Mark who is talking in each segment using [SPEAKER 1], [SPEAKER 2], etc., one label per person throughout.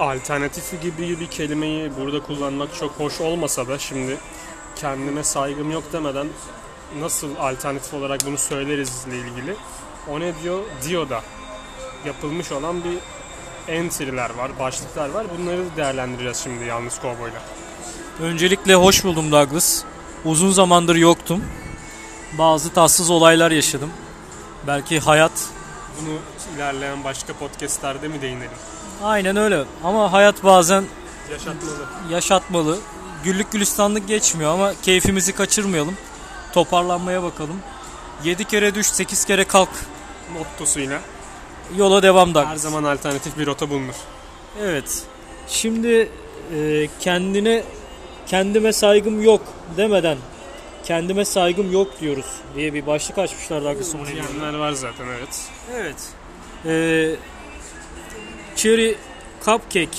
[SPEAKER 1] alternatifi gibi bir kelimeyi burada kullanmak çok hoş olmasa da şimdi kendime saygım yok demeden nasıl alternatif olarak bunu söyleriz ile ilgili o ne diyor diyor da yapılmış olan bir entry'ler var, başlıklar var. Bunları değerlendireceğiz şimdi yalnız kovboyla.
[SPEAKER 2] Öncelikle hoş buldum Douglas. Uzun zamandır yoktum. Bazı tatsız olaylar yaşadım. Belki hayat
[SPEAKER 1] Bunu ilerleyen başka podcastlerde mi değinelim?
[SPEAKER 2] Aynen öyle ama hayat bazen
[SPEAKER 1] Yaşatmalı.
[SPEAKER 2] yaşatmalı. Güllük gülistanlık geçmiyor ama keyfimizi kaçırmayalım. Toparlanmaya bakalım. 7 kere düş, 8 kere kalk.
[SPEAKER 1] Mottosuyla
[SPEAKER 2] Yola devam
[SPEAKER 1] her
[SPEAKER 2] Douglas.
[SPEAKER 1] zaman alternatif bir rota bulunur.
[SPEAKER 2] Evet. Şimdi e, kendine kendime saygım yok demeden kendime saygım yok diyoruz diye bir başlık açmışlar Douglas onu diyor.
[SPEAKER 1] Diyenler var zaten evet.
[SPEAKER 2] Evet. Ee, Cherry Cupcake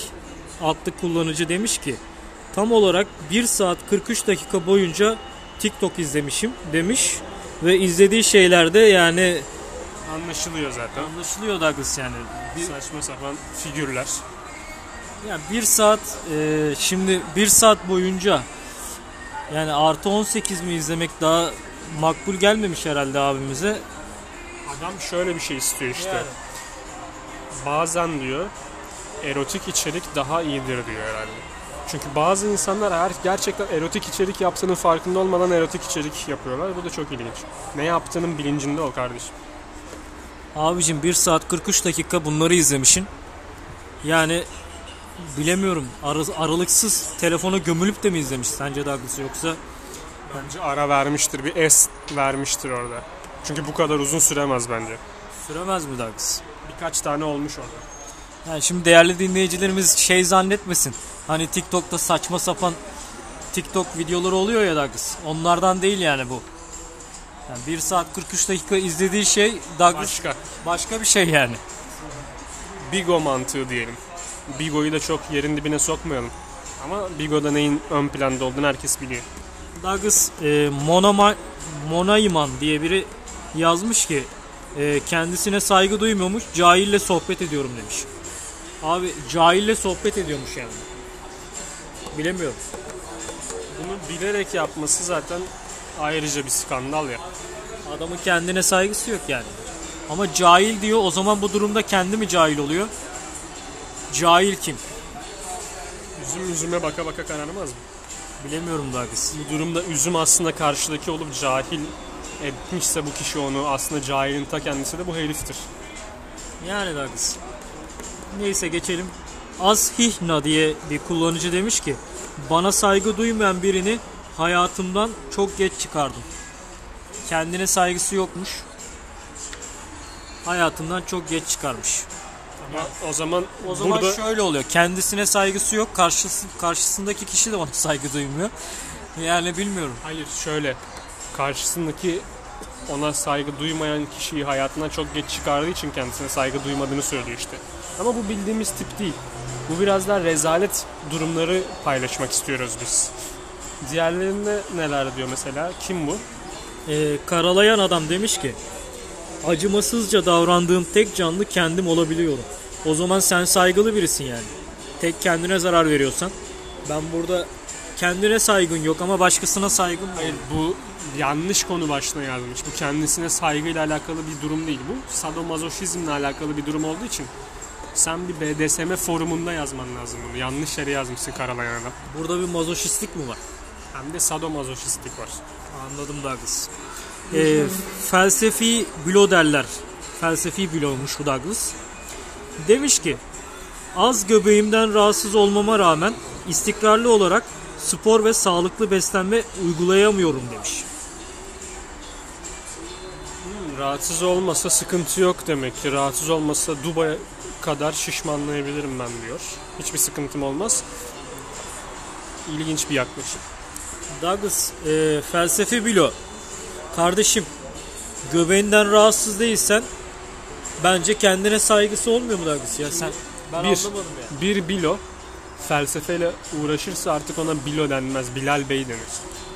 [SPEAKER 2] adlı kullanıcı demiş ki tam olarak 1 saat 43 dakika boyunca TikTok izlemişim demiş ve izlediği şeylerde yani
[SPEAKER 1] Anlaşılıyor zaten.
[SPEAKER 2] anlaşılıyor Douglas yani. Bir,
[SPEAKER 1] Saçma sapan figürler.
[SPEAKER 2] yani 1 saat e, şimdi 1 saat boyunca yani artı 18 mi izlemek daha makbul gelmemiş herhalde abimize.
[SPEAKER 1] Adam şöyle bir şey istiyor işte.
[SPEAKER 2] Yani.
[SPEAKER 1] Bazen diyor erotik içerik daha iyidir diyor herhalde. Çünkü bazı insanlar eğer gerçekten erotik içerik yaptığının farkında olmadan erotik içerik yapıyorlar. Bu da çok ilginç. Ne yaptığının bilincinde ol kardeşim.
[SPEAKER 2] Abicim 1 saat 43 dakika bunları izlemişsin. Yani bilemiyorum ar- aralıksız telefona gömülüp de mi izlemiş sence Douglas yoksa
[SPEAKER 1] Bence ara vermiştir. Bir es vermiştir orada. Çünkü bu kadar uzun süremez bence.
[SPEAKER 2] süremez mi Douglas?
[SPEAKER 1] Birkaç tane olmuş orada.
[SPEAKER 2] Yani şimdi değerli dinleyicilerimiz şey zannetmesin. Hani TikTok'ta saçma sapan TikTok videoları oluyor ya Douglas. Onlardan değil yani bu. Yani 1 saat 43 dakika izlediği şey Douglas
[SPEAKER 1] Başka.
[SPEAKER 2] başka bir şey yani.
[SPEAKER 1] Bigo mantığı diyelim. Bigo'yu da çok yerin dibine sokmayalım. Ama Bigo'da neyin ön planda olduğunu herkes biliyor.
[SPEAKER 2] Douglas e, Monama, Monayman diye biri yazmış ki e, kendisine saygı duymuyormuş, cahille sohbet ediyorum demiş. Abi cahille sohbet ediyormuş yani. Bilemiyorum.
[SPEAKER 1] Bunu bilerek yapması zaten ayrıca bir skandal ya.
[SPEAKER 2] Adamın kendine saygısı yok yani. Ama cahil diyor o zaman bu durumda kendi mi cahil oluyor? Cahil kim?
[SPEAKER 1] Üzüm yüzüme baka baka kararmaz mı?
[SPEAKER 2] Bilemiyorum Douglas.
[SPEAKER 1] Bu durumda üzüm aslında karşıdaki olup cahil etmişse bu kişi onu aslında cahilin ta kendisi de bu heriftir.
[SPEAKER 2] Yani Douglas. Neyse geçelim. Azhihna diye bir kullanıcı demiş ki bana saygı duymayan birini hayatımdan çok geç çıkardım. Kendine saygısı yokmuş. Hayatından çok geç çıkarmış.
[SPEAKER 1] Ama o zaman
[SPEAKER 2] O zaman
[SPEAKER 1] burada
[SPEAKER 2] şöyle oluyor. Kendisine saygısı yok. Karşısı, karşısındaki kişi de ona saygı duymuyor. Yani bilmiyorum.
[SPEAKER 1] hayır şöyle karşısındaki ona saygı duymayan kişiyi hayatından çok geç çıkardığı için kendisine saygı duymadığını söylüyor işte. Ama bu bildiğimiz tip değil. Bu biraz daha rezalet durumları paylaşmak istiyoruz biz. Diğerlerinde neler diyor mesela? Kim bu?
[SPEAKER 2] Ee, karalayan adam demiş ki acımasızca davrandığım tek canlı kendim olabiliyorum. O zaman sen saygılı birisin yani. Tek kendine zarar veriyorsan. Ben burada kendine saygın yok ama başkasına saygın var.
[SPEAKER 1] Hayır bu yanlış konu başına yazmış. Bu kendisine saygıyla alakalı bir durum değil. Bu sadomazoşizmle alakalı bir durum olduğu için sen bir BDSM forumunda yazman lazım bunu. Yanlış yere yazmışsın karalayan adam.
[SPEAKER 2] Burada bir mazoşistlik mi var?
[SPEAKER 1] Hem de sadomazoşistlik var.
[SPEAKER 2] Anladım Douglas. Ee, felsefi bilo derler. Felsefi bilowmuş bu Douglas. Demiş ki az göbeğimden rahatsız olmama rağmen istikrarlı olarak spor ve sağlıklı beslenme uygulayamıyorum demiş.
[SPEAKER 1] Rahatsız olmasa sıkıntı yok demek ki. Rahatsız olmasa Dubai kadar şişmanlayabilirim ben diyor. Hiçbir sıkıntım olmaz. İlginç bir yaklaşım.
[SPEAKER 2] Douglas e, felsefi bilo. Kardeşim göbeğinden rahatsız değilsen bence kendine saygısı olmuyor mu Douglas ya sen? Ben
[SPEAKER 1] bir,
[SPEAKER 2] anlamadım ya.
[SPEAKER 1] bir bilo felsefeyle uğraşırsa artık ona bilo denmez. Bilal Bey denir.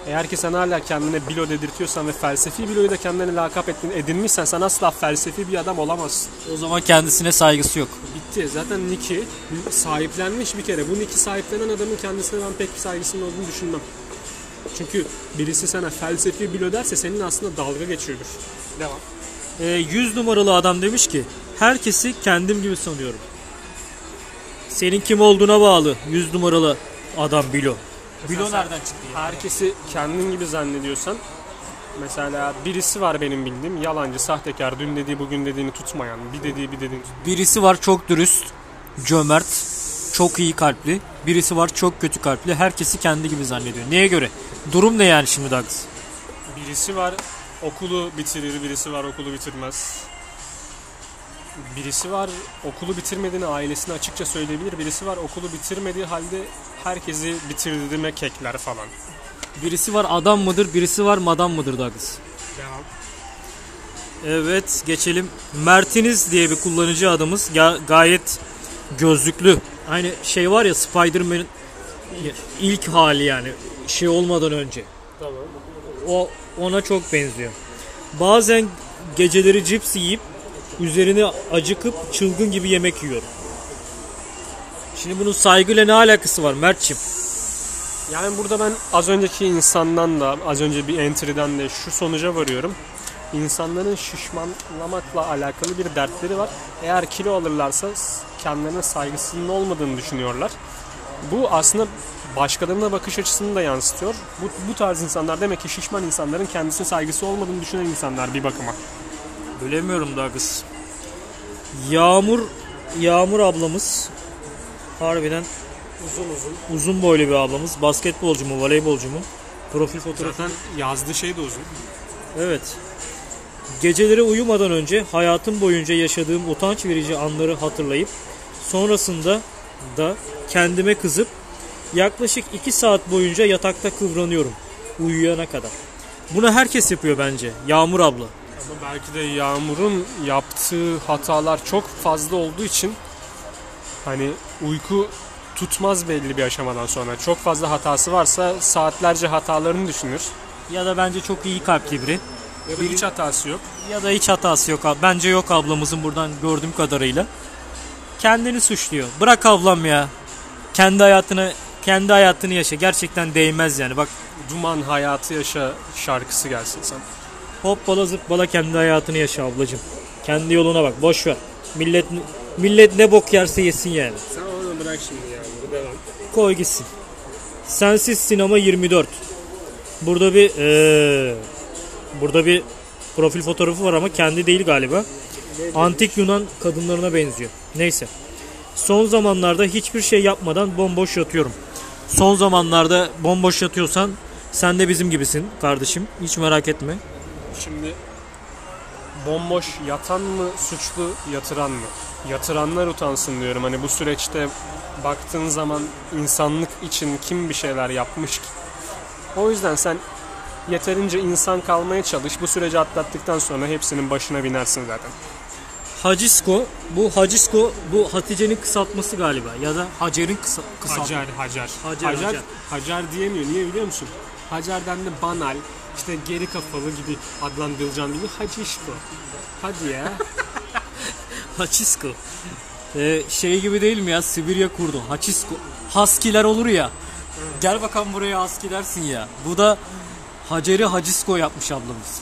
[SPEAKER 1] Eğer ki sen hala kendine bilo dedirtiyorsan ve felsefi biloyu da kendine lakap ettin, edinmişsen sen asla felsefi bir adam olamazsın.
[SPEAKER 2] O zaman kendisine saygısı yok.
[SPEAKER 1] Bitti. Zaten Nick'i sahiplenmiş bir kere. Bu Nick'i sahiplenen adamın kendisine ben pek saygısının olduğunu düşünmem. Çünkü birisi sana felsefi bilo derse senin aslında dalga geçiyordur. Devam.
[SPEAKER 2] E, 100 numaralı adam demiş ki herkesi kendim gibi sanıyorum. Senin kim olduğuna bağlı 100 numaralı adam Bilo. Bilo nereden çıktı ya?
[SPEAKER 1] Herkesi kendin gibi zannediyorsan mesela birisi var benim bildiğim yalancı, sahtekar, dün dediği bugün dediğini tutmayan, bir dediği bir dediğini tutmayan.
[SPEAKER 2] Birisi var çok dürüst, cömert, çok iyi kalpli. Birisi var çok kötü kalpli. Herkesi kendi gibi zannediyor. Neye göre? Durum ne yani şimdi Douglas?
[SPEAKER 1] Birisi var okulu bitirir, birisi var okulu bitirmez. Birisi var okulu bitirmediğini ailesine açıkça söyleyebilir. Birisi var okulu bitirmediği halde herkesi bitirdiğime kekler falan.
[SPEAKER 2] Birisi var adam mıdır, birisi var madam mıdır Douglas?
[SPEAKER 1] Devam.
[SPEAKER 2] Evet geçelim. Mertiniz diye bir kullanıcı adımız ga- gayet gözlüklü. Aynı şey var ya Spider-Man'in ilk hali yani şey olmadan önce.
[SPEAKER 1] Tamam.
[SPEAKER 2] O ona çok benziyor. Bazen geceleri cips yiyip üzerine acıkıp çılgın gibi yemek yiyor. Şimdi bunun saygıyla ne alakası var Mert'ciğim?
[SPEAKER 1] Yani burada ben az önceki insandan da az önce bir entry'den de şu sonuca varıyorum. İnsanların şişmanlamakla alakalı bir dertleri var. Eğer kilo alırlarsa kendilerine saygısının olmadığını düşünüyorlar. Bu aslında başkalarına bakış açısını da yansıtıyor. Bu, bu tarz insanlar demek ki şişman insanların kendisine saygısı olmadığını düşünen insanlar bir bakıma.
[SPEAKER 2] Bölemiyorum Douglas. Yağmur Yağmur ablamız harbiden
[SPEAKER 1] Uzun uzun.
[SPEAKER 2] uzun boylu bir ablamız. Basketbolcu mu, voleybolcu mu? Profil fotoğrafı.
[SPEAKER 1] Zaten yazdığı şey de uzun.
[SPEAKER 2] Evet. Geceleri uyumadan önce hayatım boyunca yaşadığım utanç verici anları hatırlayıp sonrasında da kendime kızıp yaklaşık 2 saat boyunca yatakta kıvranıyorum uyuyana kadar. Bunu herkes yapıyor bence. Yağmur abla.
[SPEAKER 1] Ama belki de Yağmur'un yaptığı hatalar çok fazla olduğu için hani uyku tutmaz belli bir aşamadan sonra. Çok fazla hatası varsa saatlerce hatalarını düşünür.
[SPEAKER 2] Ya da bence çok iyi kalpli biri.
[SPEAKER 1] Ya da hiç hatası yok.
[SPEAKER 2] Ya da hiç hatası yok. Bence yok ablamızın buradan gördüğüm kadarıyla. Kendini suçluyor. Bırak ablam ya. Kendi hayatını kendi hayatını yaşa. Gerçekten değmez yani. Bak
[SPEAKER 1] Duman hayatı yaşa şarkısı gelsin sen.
[SPEAKER 2] hoppala zıppala kendi hayatını yaşa ablacığım. Kendi yoluna bak. Boş ver. Millet millet ne bok yerse yesin yani.
[SPEAKER 1] Sen onu bırak şimdi Yağmur'u devam.
[SPEAKER 2] Koy gitsin. Sensiz sinema 24. Burada bir eee, burada bir profil fotoğrafı var ama kendi değil galiba. Antik Yunan kadınlarına benziyor. Neyse. Son zamanlarda hiçbir şey yapmadan bomboş yatıyorum. Son zamanlarda bomboş yatıyorsan sen de bizim gibisin kardeşim. Hiç merak etme.
[SPEAKER 1] Şimdi bomboş yatan mı suçlu yatıran mı? Yatıranlar utansın diyorum. Hani bu süreçte baktığın zaman insanlık için kim bir şeyler yapmış ki? O yüzden sen yeterince insan kalmaya çalış. Bu süreci atlattıktan sonra hepsinin başına binersin zaten.
[SPEAKER 2] Hacisko, bu Hacisko bu Hatice'nin kısaltması galiba ya da Hacer'in kısa, kısaltması.
[SPEAKER 1] Hacer, Hacer.
[SPEAKER 2] Hacer,
[SPEAKER 1] Hacer,
[SPEAKER 2] Hacer.
[SPEAKER 1] Diyemiyor. Niye biliyor musun? Hacer'den de banal, işte geri kafalı gibi adlandırılacağın gibi Hacişko. Hadi ya.
[SPEAKER 2] Haçisko. Ee, şey gibi değil mi ya Sibirya kurdu. Haçisko. Haskiler olur ya. Gel bakalım buraya haski dersin ya. Bu da Hacer'i Hacisko yapmış ablamız.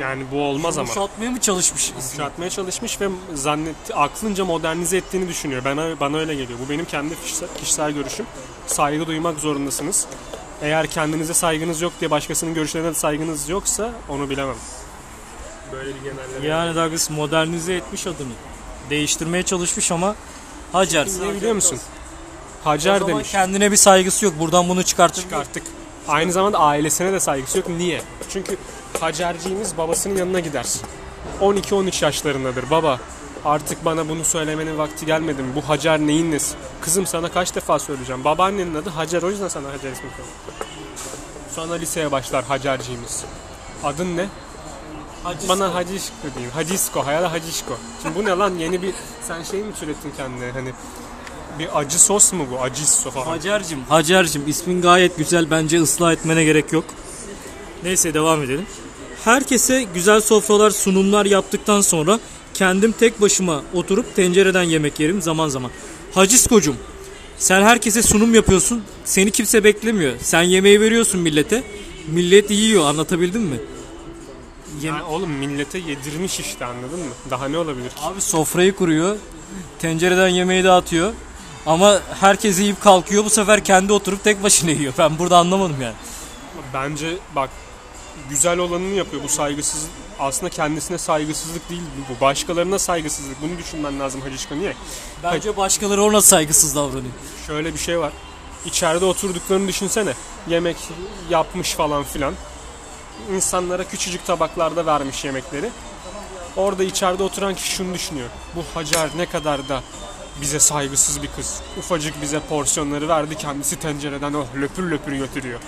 [SPEAKER 1] Yani bu olmaz ama.
[SPEAKER 2] Boşaltmaya mı çalışmış?
[SPEAKER 1] Yumuşatmaya çalışmış ve zannetti, aklınca modernize ettiğini düşünüyor. Bana, bana öyle geliyor. Bu benim kendi kişisel, kişisel görüşüm. Saygı duymak zorundasınız. Eğer kendinize saygınız yok diye başkasının görüşlerine de saygınız yoksa onu bilemem. Böyle bir genelleme.
[SPEAKER 2] Yani Douglas modernize etmiş adını. Değiştirmeye çalışmış ama Hacer.
[SPEAKER 1] Ne biliyor musun?
[SPEAKER 2] O
[SPEAKER 1] Hacer
[SPEAKER 2] zaman
[SPEAKER 1] demiş.
[SPEAKER 2] kendine bir saygısı yok. Buradan bunu çıkartıp
[SPEAKER 1] Çıkarttık. Aynı zamanda ailesine de saygısı yok. Niye? Çünkü Hacerciğimiz babasının yanına gider. 12-13 yaşlarındadır. Baba artık bana bunu söylemenin vakti gelmedi mi? Bu Hacer neyin nesi? Kızım sana kaç defa söyleyeceğim. Babaannenin adı Hacer o yüzden sana Hacer ismi koydum. Sonra liseye başlar Hacerciğimiz. Adın ne? Bana Hacişko diyeyim. Hacisko. Hayal Hacişko. Şimdi bu ne lan? Yeni bir... Sen şey mi türettin kendine? Hani Bir acı sos mu bu? Acı sos falan.
[SPEAKER 2] Hacer'cim, Hacer'cim ismin gayet güzel. Bence ıslah etmene gerek yok. Neyse devam edelim. Herkese güzel sofralar, sunumlar yaptıktan sonra kendim tek başıma oturup tencereden yemek yerim zaman zaman. Haciskocum, sen herkese sunum yapıyorsun. Seni kimse beklemiyor. Sen yemeği veriyorsun millete. Millet yiyor. Anlatabildim mi? Yem-
[SPEAKER 1] Yani oğlum millete yedirmiş işte anladın mı? Daha ne olabilir ki?
[SPEAKER 2] Abi sofrayı kuruyor. Tencereden yemeği dağıtıyor. Ama herkes yiyip kalkıyor. Bu sefer kendi oturup tek başına yiyor. Ben burada anlamadım yani.
[SPEAKER 1] Bence bak güzel olanını yapıyor. Bu saygısız aslında kendisine saygısızlık değil bu başkalarına saygısızlık. Bunu düşünmen lazım Hacışka niye?
[SPEAKER 2] Bence başkaları ona saygısız davranıyor.
[SPEAKER 1] Şöyle bir şey var. İçeride oturduklarını düşünsene. Yemek yapmış falan filan. İnsanlara küçücük tabaklarda vermiş yemekleri. Orada içeride oturan kişi şunu düşünüyor. Bu Hacer ne kadar da bize saygısız bir kız. Ufacık bize porsiyonları verdi kendisi tencereden oh löpür löpür götürüyor.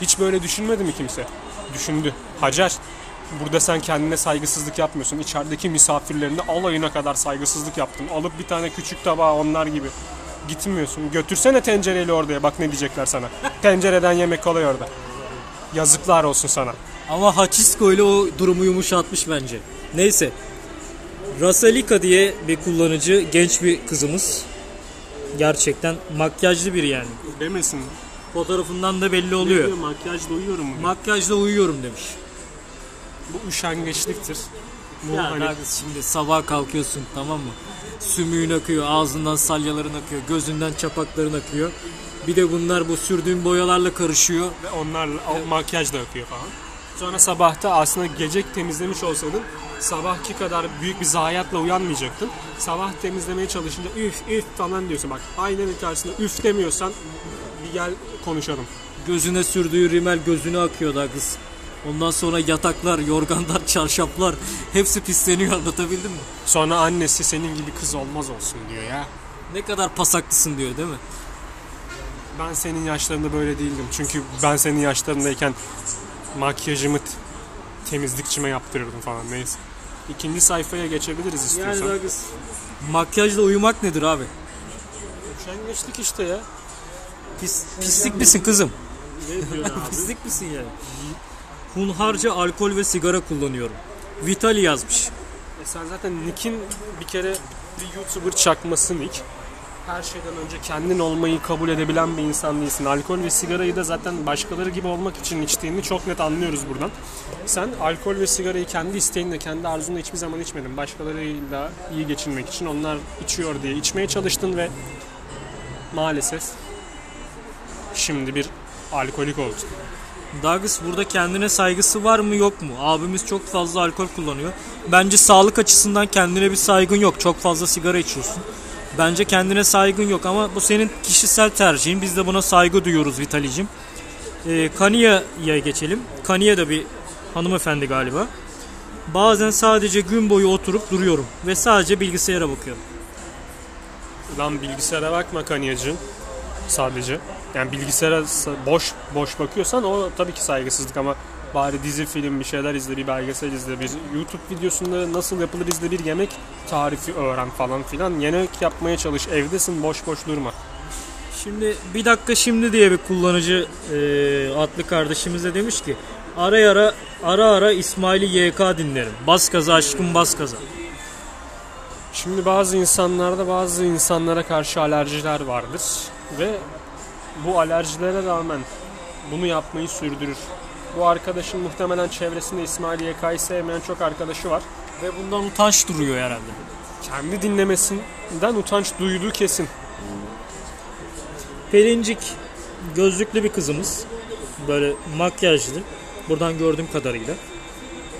[SPEAKER 1] Hiç böyle düşünmedi mi kimse? Düşündü. Hacer, burada sen kendine saygısızlık yapmıyorsun. İçerideki misafirlerine alayına kadar saygısızlık yaptın. Alıp bir tane küçük tabağı onlar gibi gitmiyorsun. Götürsene tencereyle oraya bak ne diyecekler sana. Tencereden yemek kolay orada. Yazıklar olsun sana.
[SPEAKER 2] Ama Hachisko ile o durumu yumuşatmış bence. Neyse. Rasalika diye bir kullanıcı genç bir kızımız. Gerçekten makyajlı biri yani.
[SPEAKER 1] Demesin.
[SPEAKER 2] Fotoğrafından da belli oluyor.
[SPEAKER 1] Makyajla uyuyorum mu?
[SPEAKER 2] Makyajla uyuyorum demiş.
[SPEAKER 1] Bu üşengeçliktir. Bu
[SPEAKER 2] Ya
[SPEAKER 1] hani
[SPEAKER 2] şimdi sabah kalkıyorsun tamam mı? Sümüğün akıyor, ağzından salyaların akıyor, gözünden çapakların akıyor. Bir de bunlar bu sürdüğün boyalarla karışıyor.
[SPEAKER 1] ve onlarla o makyaj da akıyor falan. Sonra sabahta aslında gece temizlemiş olsaydın sabahki kadar büyük bir zayiatla uyanmayacaktın. Sabah temizlemeye çalışınca üf üf falan diyorsun. Bak aynanın karşısında üf demiyorsan gel konuşalım.
[SPEAKER 2] Gözüne sürdüğü rimel gözüne akıyor Douglas. Ondan sonra yataklar, yorganlar, çarşaflar hepsi pisleniyor anlatabildim mi?
[SPEAKER 1] Sonra annesi senin gibi kız olmaz olsun diyor ya.
[SPEAKER 2] Ne kadar pasaklısın diyor değil mi?
[SPEAKER 1] Ben senin yaşlarında böyle değildim. Çünkü ben senin yaşlarındayken makyajımı temizlikçime yaptırırdım falan neyse. İkinci sayfaya geçebiliriz istiyorsan.
[SPEAKER 2] Douglas. Makyajla uyumak nedir abi?
[SPEAKER 1] Üşengeçlik işte ya.
[SPEAKER 2] Pis, pislik misin kızım?
[SPEAKER 1] Ne diyor abi?
[SPEAKER 2] Pislik misin yani? Hunharca alkol ve sigara kullanıyorum. Vitali yazmış.
[SPEAKER 1] E sen zaten Nick'in bir kere bir YouTuber çakması Nick. Her şeyden önce kendin olmayı kabul edebilen bir insan değilsin. Alkol ve sigarayı da zaten başkaları gibi olmak için içtiğini çok net anlıyoruz buradan. Sen alkol ve sigarayı kendi isteğinle, kendi arzunla hiçbir zaman içmedin. Başkalarıyla iyi geçinmek için onlar içiyor diye içmeye çalıştın ve maalesef şimdi bir alkolik oldun.
[SPEAKER 2] Douglas burada kendine saygısı var mı yok mu? Abimiz çok fazla alkol kullanıyor. Bence sağlık açısından kendine bir saygın yok. Çok fazla sigara içiyorsun. Bence kendine saygın yok ama bu senin kişisel tercihin. Biz de buna saygı duyuyoruz Vitalicim. Ee, Kania'ya geçelim. Kania da bir hanımefendi galiba. Bazen sadece gün boyu oturup duruyorum ve sadece bilgisayara bakıyorum.
[SPEAKER 1] Lan bilgisayara bakma Kanyacığım sadece. Yani bilgisayara sa- boş boş bakıyorsan o tabii ki saygısızlık ama bari dizi film bir şeyler izle bir belgesel izle bir YouTube videosunda nasıl yapılır izle bir yemek tarifi öğren falan filan yemek yapmaya çalış evdesin boş boş durma.
[SPEAKER 2] Şimdi bir dakika şimdi diye bir kullanıcı e, adlı kardeşimiz de demiş ki ara ara ara ara İsmail'i YK dinlerim. Bas gaza aşkım bas gaza.
[SPEAKER 1] Şimdi bazı insanlarda bazı insanlara karşı alerjiler vardır ve bu alerjilere rağmen bunu yapmayı sürdürür. Bu arkadaşın muhtemelen çevresinde İsmail YK'yı sevmeyen çok arkadaşı var.
[SPEAKER 2] Ve bundan utanç duruyor herhalde.
[SPEAKER 1] Kendi dinlemesinden utanç duyduğu kesin.
[SPEAKER 2] Pelincik gözlüklü bir kızımız. Böyle makyajlı. Buradan gördüğüm kadarıyla.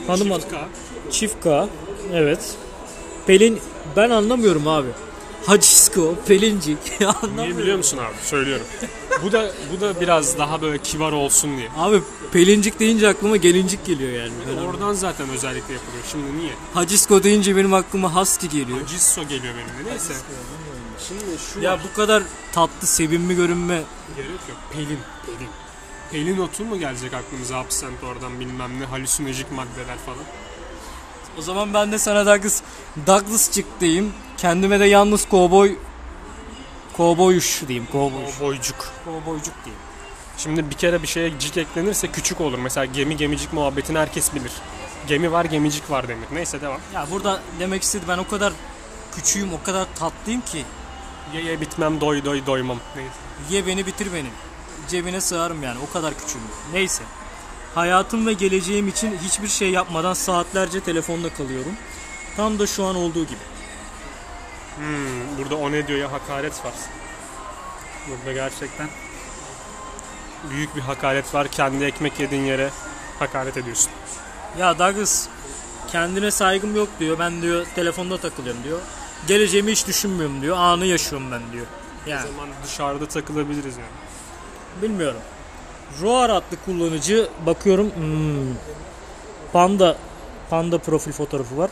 [SPEAKER 2] Hanım
[SPEAKER 1] Çift K.
[SPEAKER 2] Çift K. Evet. Pelin ben anlamıyorum abi. Hacisko, Pelincik.
[SPEAKER 1] Niye biliyor musun abi? Söylüyorum. bu da bu da biraz daha böyle kibar olsun diye.
[SPEAKER 2] Abi Pelincik deyince aklıma gelincik geliyor yani. Ben
[SPEAKER 1] Oradan zaten özellikle yapılıyor. Şimdi niye?
[SPEAKER 2] Hacisko deyince benim aklıma Husky geliyor.
[SPEAKER 1] Cisso geliyor benim de. Neyse. Şimdi şu
[SPEAKER 2] Ya bu kadar tatlı, sevimli görünme.
[SPEAKER 1] gerek yok. Pelin. Pelin. Pelin otu mu gelecek aklımıza absent oradan bilmem ne halüsinojik maddeler falan.
[SPEAKER 2] O zaman ben de sana Douglas, Douglas çık diyeyim. Kendime de yalnız kovboy kovboyuş diyeyim. Kovboyuş.
[SPEAKER 1] Boycuk.
[SPEAKER 2] Kovboycuk diyeyim.
[SPEAKER 1] Şimdi bir kere bir şeye cik eklenirse küçük olur. Mesela gemi gemicik muhabbetini herkes bilir. Gemi var gemicik var denir. Neyse devam.
[SPEAKER 2] Ya burada demek istedi ben o kadar küçüğüm, o kadar tatlıyım ki
[SPEAKER 1] Ye ye bitmem doy doy doymam. Neyse.
[SPEAKER 2] ye beni bitir beni. Cebine sığarım yani o kadar küçüğüm. Neyse. Hayatım ve geleceğim için hiçbir şey yapmadan saatlerce telefonda kalıyorum. Tam da şu an olduğu gibi.
[SPEAKER 1] Hmm, burada o ne diyor ya hakaret var. Burada gerçekten büyük bir hakaret var. Kendi ekmek yediğin yere hakaret ediyorsun.
[SPEAKER 2] Ya Douglas kendine saygım yok diyor. Ben diyor telefonda takılıyorum diyor. Geleceğimi hiç düşünmüyorum diyor. Anı yaşıyorum ben diyor. Yani
[SPEAKER 1] O zaman dışarıda takılabiliriz yani.
[SPEAKER 2] bilmiyorum. Roar adlı kullanıcı bakıyorum hmm, Panda Panda profil fotoğrafı var.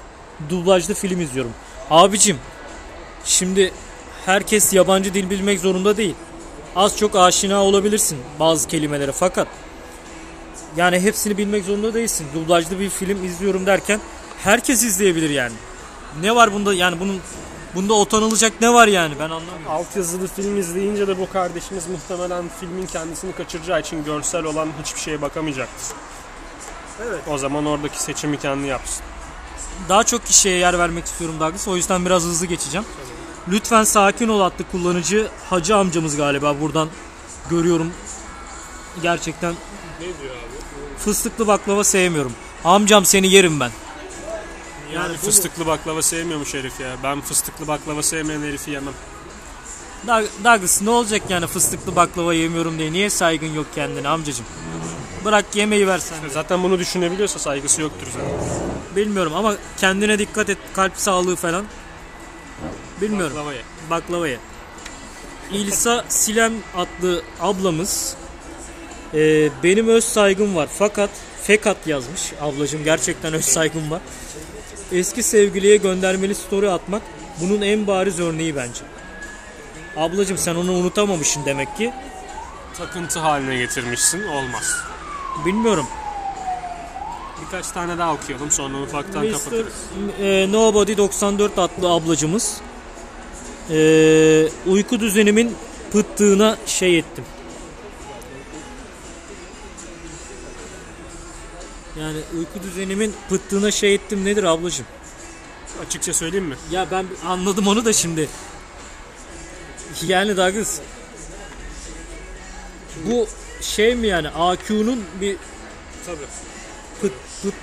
[SPEAKER 2] Dublajlı film izliyorum. Abicim şimdi herkes yabancı dil bilmek zorunda değil. Az çok aşina olabilirsin bazı kelimelere fakat yani hepsini bilmek zorunda değilsin. Dublajlı bir film izliyorum derken herkes izleyebilir yani. Ne var bunda yani bunun bunda utanılacak ne var yani ben anlamıyorum.
[SPEAKER 1] Altyazılı film izleyince de bu kardeşimiz muhtemelen filmin kendisini kaçıracağı için görsel olan hiçbir şeye bakamayacaktır.
[SPEAKER 2] Evet.
[SPEAKER 1] O zaman oradaki seçimi kendi yapsın.
[SPEAKER 2] Daha çok kişiye yer vermek istiyorum Douglas. O yüzden biraz hızlı geçeceğim. Lütfen sakin ol adlı kullanıcı hacı amcamız galiba buradan görüyorum. Gerçekten
[SPEAKER 1] Ne diyor abi?
[SPEAKER 2] fıstıklı baklava sevmiyorum. Amcam seni yerim ben.
[SPEAKER 1] Yani
[SPEAKER 2] bu-
[SPEAKER 1] fıstıklı baklava sevmiyormuş herif ya. Ben fıstıklı baklava sevmeyen herifi yemem.
[SPEAKER 2] Doug- Douglas ne olacak yani fıstıklı baklava yemiyorum diye. Niye saygın yok kendine amcacım? Bırak yemeği versen.
[SPEAKER 1] Zaten bunu düşünebiliyorsa saygısı yoktur zaten.
[SPEAKER 2] Bilmiyorum ama kendine dikkat et. Kalp sağlığı falan. Bilmiyorum.
[SPEAKER 1] Baklava ye.
[SPEAKER 2] baklavaya. İlsa Silem adlı ablamız e, benim öz saygım var fakat fekat yazmış ablacım gerçekten öz saygım var. Eski sevgiliye göndermeli story atmak bunun en bariz örneği bence. Ablacım sen onu unutamamışsın demek ki.
[SPEAKER 1] Takıntı haline getirmişsin. Olmaz.
[SPEAKER 2] Bilmiyorum.
[SPEAKER 1] Birkaç tane daha okuyalım sonra ufaktan
[SPEAKER 2] Mr.
[SPEAKER 1] kapatırız.
[SPEAKER 2] e, Nobody 94 adlı ablacımız e, uyku düzenimin pıttığına şey ettim. Yani uyku düzenimin pıttığına şey ettim nedir ablacım?
[SPEAKER 1] Açıkça söyleyeyim mi?
[SPEAKER 2] Ya ben anladım onu da şimdi. Yani Douglas bu şey mi yani AQ'nun bir
[SPEAKER 1] Tabii.
[SPEAKER 2] pıt pıt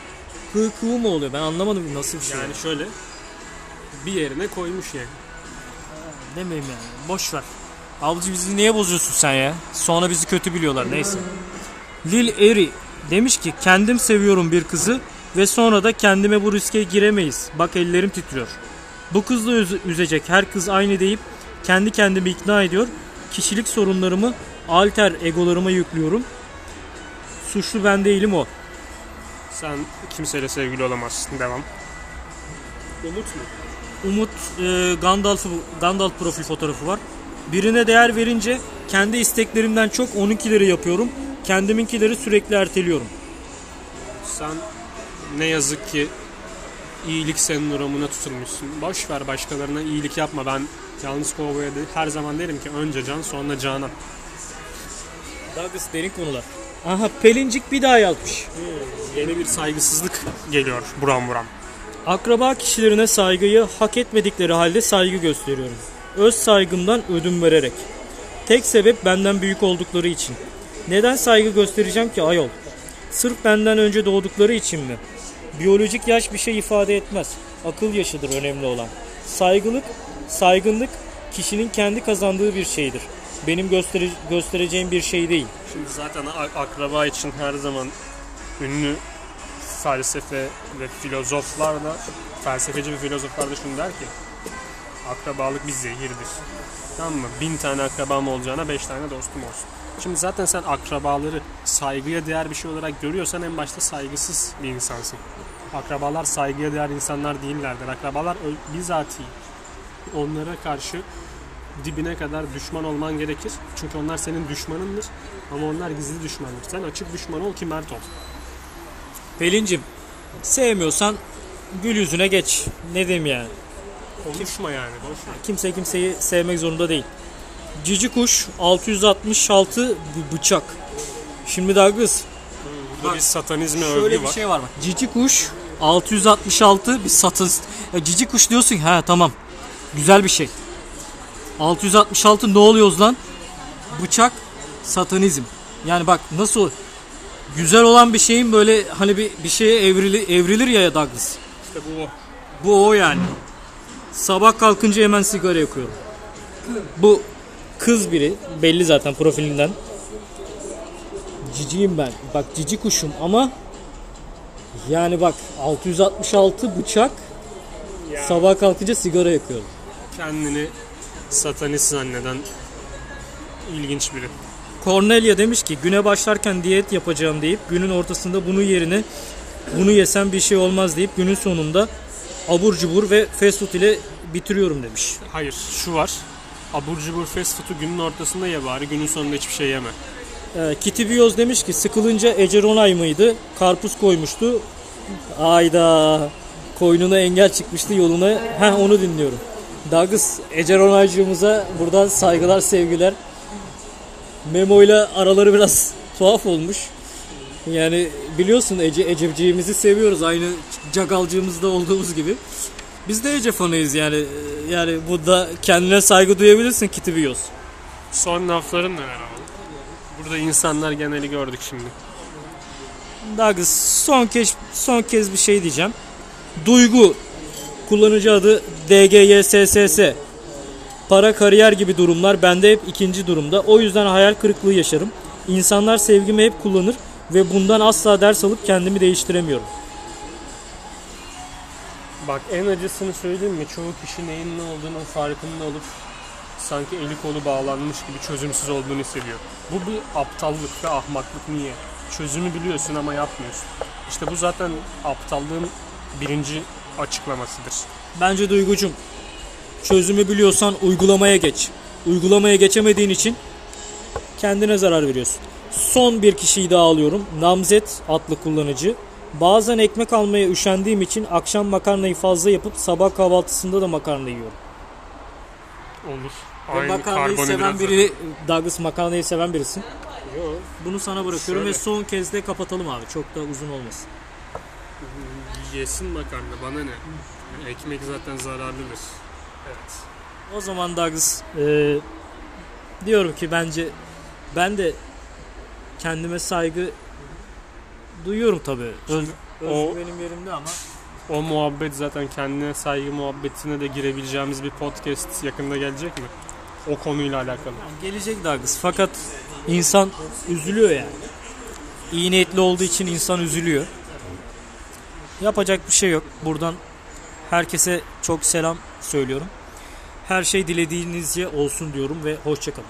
[SPEAKER 2] pıkığı mı oluyor? Ben anlamadım nasıl bir şey.
[SPEAKER 1] Yani şöyle bir yerine koymuş yani.
[SPEAKER 2] Demeyeyim yani. Boş ver. Avcı bizi niye bozuyorsun sen ya? Sonra bizi kötü biliyorlar neyse. Lil Eri demiş ki kendim seviyorum bir kızı ve sonra da kendime bu riske giremeyiz. Bak ellerim titriyor. Bu kızla üz- üzecek her kız aynı deyip kendi kendimi ikna ediyor. Kişilik sorunlarımı alter egolarıma yüklüyorum. Suçlu ben değilim o.
[SPEAKER 1] Sen kimseyle sevgili olamazsın. Devam. Umut mu?
[SPEAKER 2] Umut e, Gandalf'ı Gandalf profil fotoğrafı var. Birine değer verince kendi isteklerimden çok onunkileri yapıyorum. Kendiminkileri sürekli erteliyorum.
[SPEAKER 1] Sen ne yazık ki iyilik sendromuna tutulmuşsun. Boş ver başkalarına iyilik yapma. Ben yalnız kovboya değil, her zaman derim ki önce can sonra canan.
[SPEAKER 2] Douglas derin konular. Aha Pelincik bir daha yazmış.
[SPEAKER 1] Yeni bir saygısızlık geliyor buram buram.
[SPEAKER 2] Akraba kişilerine saygıyı hak etmedikleri halde saygı gösteriyorum. Öz saygımdan ödün vererek. Tek sebep benden büyük oldukları için. Neden saygı göstereceğim ki ayol? Sırf benden önce doğdukları için mi? Biyolojik yaş bir şey ifade etmez. Akıl yaşıdır önemli olan. Saygılık, saygınlık kişinin kendi kazandığı bir şeydir. Benim göstere- göstereceğim bir şey değil.
[SPEAKER 1] Şimdi zaten akraba için her zaman ünlü felsefe ve filozoflar da felsefeci ve filozoflar da şunu der ki akrabalık bir zehirdir. Tamam mı? Bin tane akrabam olacağına beş tane dostum olsun. Şimdi zaten sen akrabaları saygıya değer bir şey olarak görüyorsan en başta saygısız bir insansın. Akrabalar saygıya değer insanlar değillerdir. Akrabalar bizatihi onlara karşı dibine kadar düşman olman gerekir. Çünkü onlar senin düşmanındır. Ama onlar gizli düşmandır. Sen açık düşman ol ki mert ol.
[SPEAKER 2] Pelincim, sevmiyorsan gül yüzüne geç. Ne diyeyim yani?
[SPEAKER 1] Konuşma yani. Boş ver.
[SPEAKER 2] Kimse kimseyi sevmek zorunda değil. Cici kuş 666 bir bıçak. Şimdi Douglas
[SPEAKER 1] Burada bir satanizme
[SPEAKER 2] şöyle
[SPEAKER 1] övgü
[SPEAKER 2] bir
[SPEAKER 1] var.
[SPEAKER 2] şey var bak. Cici kuş 666 bir satız. Ya cici kuş diyorsun ha tamam. Güzel bir şey. 666 ne oluyoruz lan? Bıçak satanizm. Yani bak nasıl güzel olan bir şeyin böyle hani bir bir şeye evrili, evrilir ya Douglas.
[SPEAKER 1] İşte bu o.
[SPEAKER 2] Bu o yani. Sabah kalkınca hemen sigara yakıyorum. Bu kız biri belli zaten profilinden. Ciciyim ben. Bak cici kuşum ama yani bak 666 bıçak
[SPEAKER 1] Ya.
[SPEAKER 2] sabah kalkınca sigara yakıyorum.
[SPEAKER 1] Kendini satanist zanneden ilginç biri.
[SPEAKER 2] Cornelia demiş ki güne başlarken diyet yapacağım deyip günün ortasında bunu yerine bunu yesem bir şey olmaz deyip günün sonunda abur cubur ve fast food ile bitiriyorum demiş.
[SPEAKER 1] Hayır şu var. Abur cubur fast food'u günün ortasında ye bari günün sonunda hiçbir şey yeme.
[SPEAKER 2] Ee, Kitty Biyoz demiş ki sıkılınca Ece Ronay mıydı? Karpuz koymuştu. Ayda koynuna engel çıkmıştı yoluna. Heh onu dinliyorum. Douglas Ece Ronaycığımıza buradan saygılar sevgiler. Memo ile araları biraz tuhaf olmuş. Yani biliyorsun Ece Ececiğimizi seviyoruz aynı cagalcığımızda olduğumuz gibi. Biz de Ece fanıyız yani. Yani bu da kendine saygı duyabilirsin Kitty Biyoz.
[SPEAKER 1] Son lafların neler abi? Burada insanlar geneli gördük şimdi.
[SPEAKER 2] Douglas son kez son kez bir şey diyeceğim. Duygu kullanıcı adı DGYSSS. Para kariyer gibi durumlar bende hep ikinci durumda. O yüzden hayal kırıklığı yaşarım. İnsanlar sevgimi hep kullanır ve bundan asla ders alıp kendimi değiştiremiyorum.
[SPEAKER 1] Bak en acısını söyleyeyim mi? Çoğu kişi neyin ne olduğunun farkında olup sanki eli kolu bağlanmış gibi çözümsüz olduğunu hissediyor. Bu bir aptallık ve ahmaklık niye? Çözümü biliyorsun ama yapmıyorsun. İşte bu zaten aptallığın birinci açıklamasıdır.
[SPEAKER 2] Bence Duygucum çözümü biliyorsan uygulamaya geç. Uygulamaya geçemediğin için kendine zarar veriyorsun. Son bir kişiyi daha alıyorum. Namzet adlı kullanıcı. Bazen ekmek almaya üşendiğim için akşam makarnayı fazla yapıp sabah kahvaltısında da makarna yiyorum.
[SPEAKER 1] Olur.
[SPEAKER 2] Ve
[SPEAKER 1] Aynı
[SPEAKER 2] makarnayı seven
[SPEAKER 1] karbonhidrat.
[SPEAKER 2] biri, Douglas makarnayı seven birisin.
[SPEAKER 1] Yo,
[SPEAKER 2] Bunu sana bırakıyorum
[SPEAKER 1] Şöyle.
[SPEAKER 2] ve son kez de kapatalım abi. Çok da uzun olmasın.
[SPEAKER 1] yesin makarna bana ne? Ekmek zaten zararlıdır. Evet.
[SPEAKER 2] O zaman Douglas e, diyorum ki bence ben de kendime saygı duyuyorum tabii. Öz,
[SPEAKER 1] O-
[SPEAKER 2] benim yerimde ama
[SPEAKER 1] O muhabbet zaten kendine saygı muhabbetine de girebileceğimiz bir podcast yakında gelecek mi? O konuyla alakalı.
[SPEAKER 2] gelecek Douglas. Fakat insan üzülüyor yani. İyi niyetli olduğu için insan üzülüyor. Yapacak bir şey yok. Buradan herkese çok selam söylüyorum. Her şey dilediğinizce olsun diyorum ve hoşçakalın.